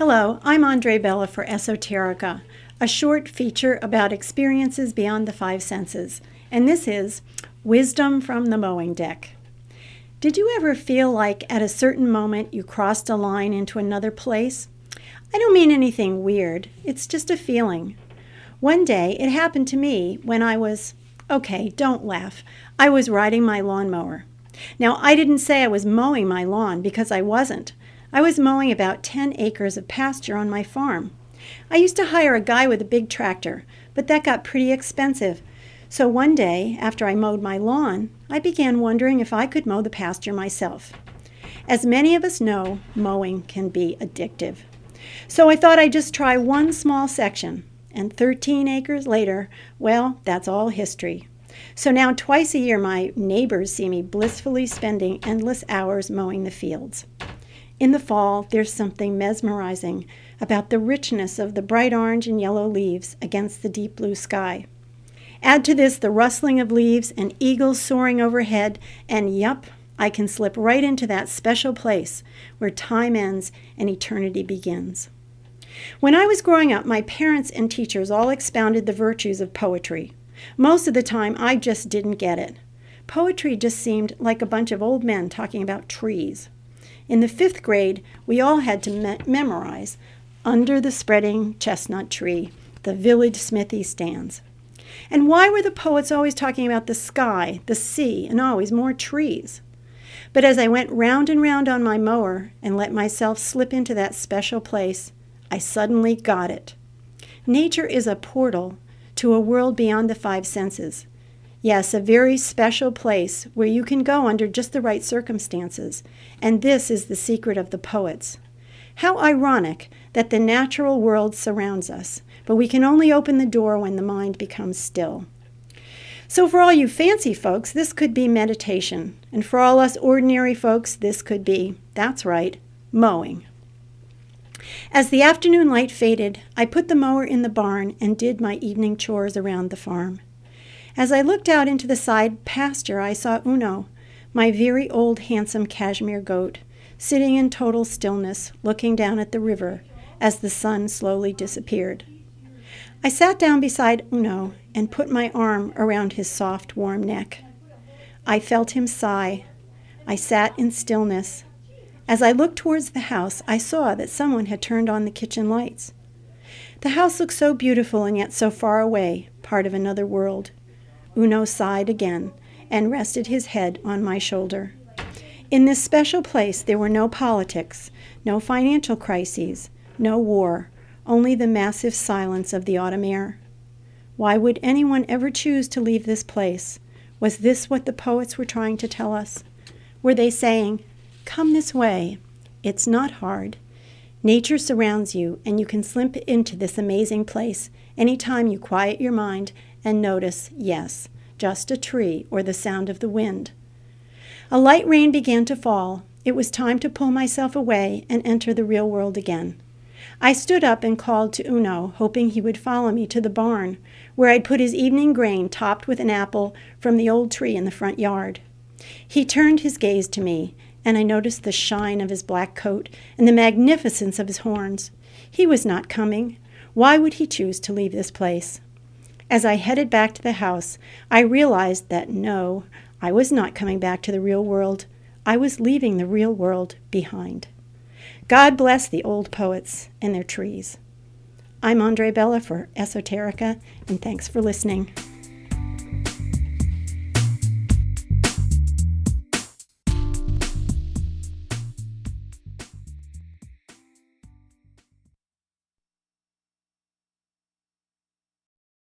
Hello, I'm Andre Bella for Esoterica, a short feature about experiences beyond the five senses. And this is Wisdom from the Mowing Deck. Did you ever feel like at a certain moment you crossed a line into another place? I don't mean anything weird, it's just a feeling. One day it happened to me when I was, okay, don't laugh, I was riding my lawnmower. Now, I didn't say I was mowing my lawn because I wasn't. I was mowing about 10 acres of pasture on my farm. I used to hire a guy with a big tractor, but that got pretty expensive. So one day, after I mowed my lawn, I began wondering if I could mow the pasture myself. As many of us know, mowing can be addictive. So I thought I'd just try one small section. And 13 acres later, well, that's all history. So now, twice a year, my neighbors see me blissfully spending endless hours mowing the fields. In the fall, there's something mesmerizing about the richness of the bright orange and yellow leaves against the deep blue sky. Add to this the rustling of leaves and eagles soaring overhead, and yup, I can slip right into that special place where time ends and eternity begins. When I was growing up, my parents and teachers all expounded the virtues of poetry. Most of the time, I just didn't get it. Poetry just seemed like a bunch of old men talking about trees. In the fifth grade, we all had to me- memorize Under the Spreading Chestnut Tree, the village smithy stands. And why were the poets always talking about the sky, the sea, and always more trees? But as I went round and round on my mower and let myself slip into that special place, I suddenly got it. Nature is a portal to a world beyond the five senses. Yes, a very special place where you can go under just the right circumstances. And this is the secret of the poets. How ironic that the natural world surrounds us, but we can only open the door when the mind becomes still. So, for all you fancy folks, this could be meditation. And for all us ordinary folks, this could be, that's right, mowing. As the afternoon light faded, I put the mower in the barn and did my evening chores around the farm. As I looked out into the side pasture, I saw Uno, my very old handsome cashmere goat, sitting in total stillness, looking down at the river as the sun slowly disappeared. I sat down beside Uno and put my arm around his soft, warm neck. I felt him sigh. I sat in stillness. As I looked towards the house, I saw that someone had turned on the kitchen lights. The house looked so beautiful and yet so far away, part of another world. Uno sighed again and rested his head on my shoulder. In this special place, there were no politics, no financial crises, no war, only the massive silence of the autumn air. Why would anyone ever choose to leave this place? Was this what the poets were trying to tell us? Were they saying, Come this way? It's not hard. Nature surrounds you, and you can slip into this amazing place any time you quiet your mind and notice, yes, just a tree or the sound of the wind. A light rain began to fall. It was time to pull myself away and enter the real world again. I stood up and called to Uno, hoping he would follow me to the barn, where I'd put his evening grain topped with an apple from the old tree in the front yard. He turned his gaze to me, and I noticed the shine of his black coat and the magnificence of his horns. He was not coming. Why would he choose to leave this place? As I headed back to the house, I realized that no, I was not coming back to the real world. I was leaving the real world behind. God bless the old poets and their trees. I'm Andre Bella for Esoterica, and thanks for listening.